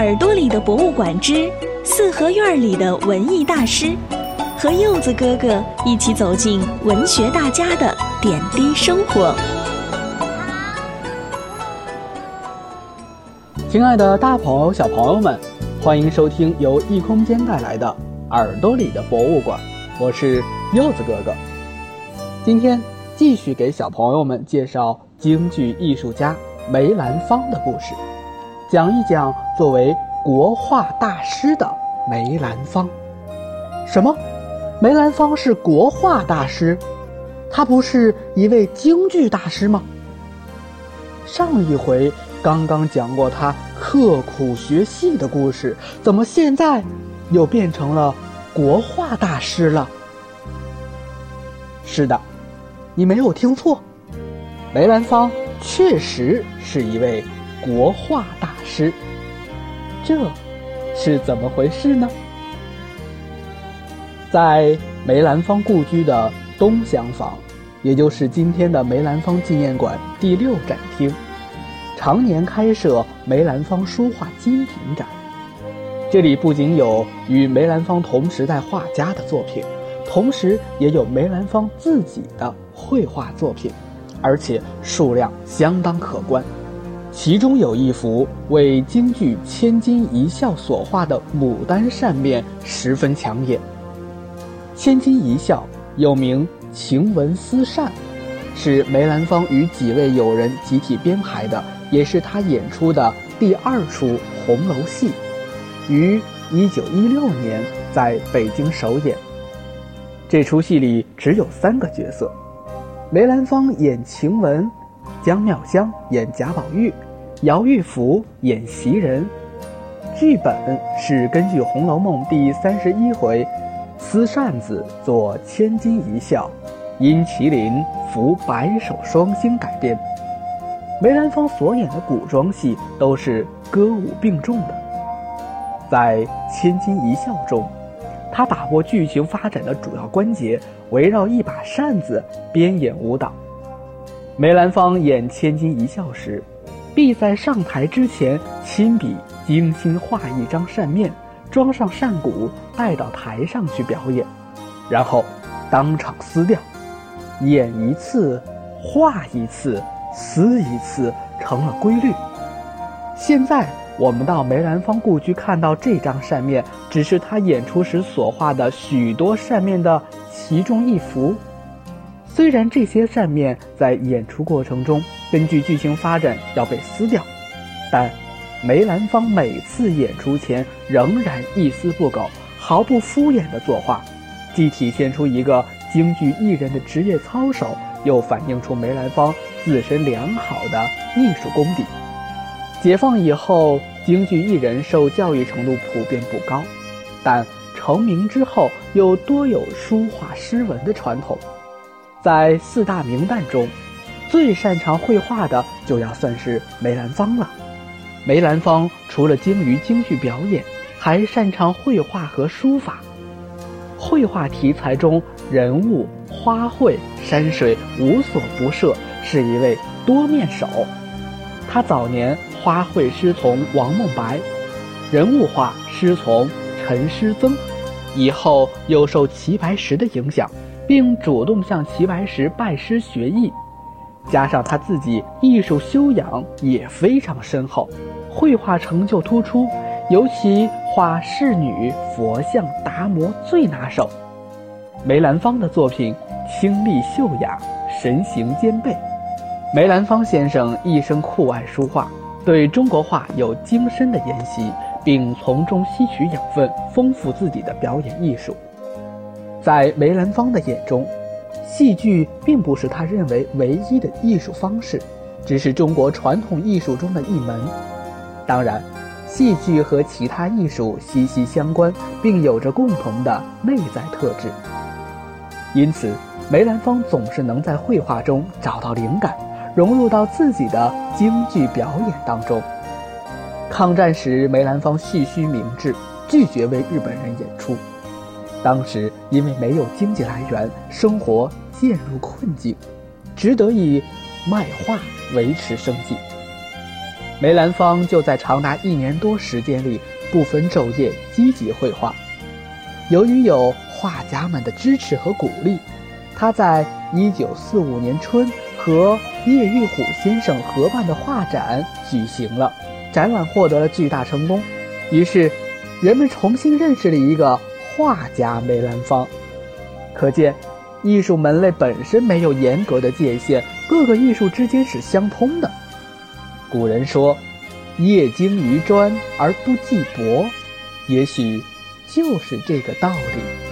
耳朵里的博物馆之四合院里的文艺大师，和柚子哥哥一起走进文学大家的点滴生活。亲爱的大朋友、小朋友们，欢迎收听由异空间带来的《耳朵里的博物馆》，我是柚子哥哥。今天继续给小朋友们介绍京剧艺术家梅兰芳的故事。讲一讲作为国画大师的梅兰芳。什么？梅兰芳是国画大师？他不是一位京剧大师吗？上一回刚刚讲过他刻苦学戏的故事，怎么现在又变成了国画大师了？是的，你没有听错，梅兰芳确实是一位。国画大师，这是怎么回事呢？在梅兰芳故居的东厢房，也就是今天的梅兰芳纪念馆第六展厅，常年开设梅兰芳书画精品展。这里不仅有与梅兰芳同时代画家的作品，同时也有梅兰芳自己的绘画作品，而且数量相当可观。其中有一幅为京剧《千金一笑》所画的牡丹扇面，十分抢眼。《千金一笑》又名《晴雯丝扇》，是梅兰芳与几位友人集体编排的，也是他演出的第二出红楼戏，于1916年在北京首演。这出戏里只有三个角色，梅兰芳演晴雯。江妙香演贾宝玉，姚玉福演袭人。剧本是根据《红楼梦》第三十一回“撕扇子做千金一笑，因麒麟扶白首双星”改编。梅兰芳所演的古装戏都是歌舞并重的。在《千金一笑》中，他把握剧情发展的主要关节，围绕一把扇子编演舞蹈。梅兰芳演《千金一笑》时，必在上台之前亲笔精心画一张扇面，装上扇骨，带到台上去表演，然后当场撕掉，演一次，画一次，撕一次，成了规律。现在我们到梅兰芳故居看到这张扇面，只是他演出时所画的许多扇面的其中一幅。虽然这些扇面在演出过程中根据剧情发展要被撕掉，但梅兰芳每次演出前仍然一丝不苟、毫不敷衍地作画，既体现出一个京剧艺人的职业操守，又反映出梅兰芳自身良好的艺术功底。解放以后，京剧艺人受教育程度普遍不高，但成名之后又多有书画诗文的传统。在四大名旦中，最擅长绘画的就要算是梅兰芳了。梅兰芳除了精于京剧表演，还擅长绘画和书法。绘画题材中，人物、花卉、山水无所不涉，是一位多面手。他早年花卉师从王梦白，人物画师从陈师曾，以后又受齐白石的影响。并主动向齐白石拜师学艺，加上他自己艺术修养也非常深厚，绘画成就突出，尤其画仕女、佛像、达摩最拿手。梅兰芳的作品清丽秀雅，神形兼备。梅兰芳先生一生酷爱书画，对中国画有精深的研习，并从中吸取养分，丰富自己的表演艺术。在梅兰芳的眼中，戏剧并不是他认为唯一的艺术方式，只是中国传统艺术中的一门。当然，戏剧和其他艺术息息相关，并有着共同的内在特质。因此，梅兰芳总是能在绘画中找到灵感，融入到自己的京剧表演当中。抗战时，梅兰芳蓄须明志，拒绝为日本人演出。当时因为没有经济来源，生活陷入困境，只得以卖画维持生计。梅兰芳就在长达一年多时间里不分昼夜积极绘画。由于有画家们的支持和鼓励，他在1945年春和叶玉虎先生合办的画展举行了，展览获得了巨大成功，于是人们重新认识了一个画家梅兰芳。可见，艺术门类本身没有严格的界限，各个艺术之间是相通的。古人说：“业精于专而不计薄”，也许。就是这个道理。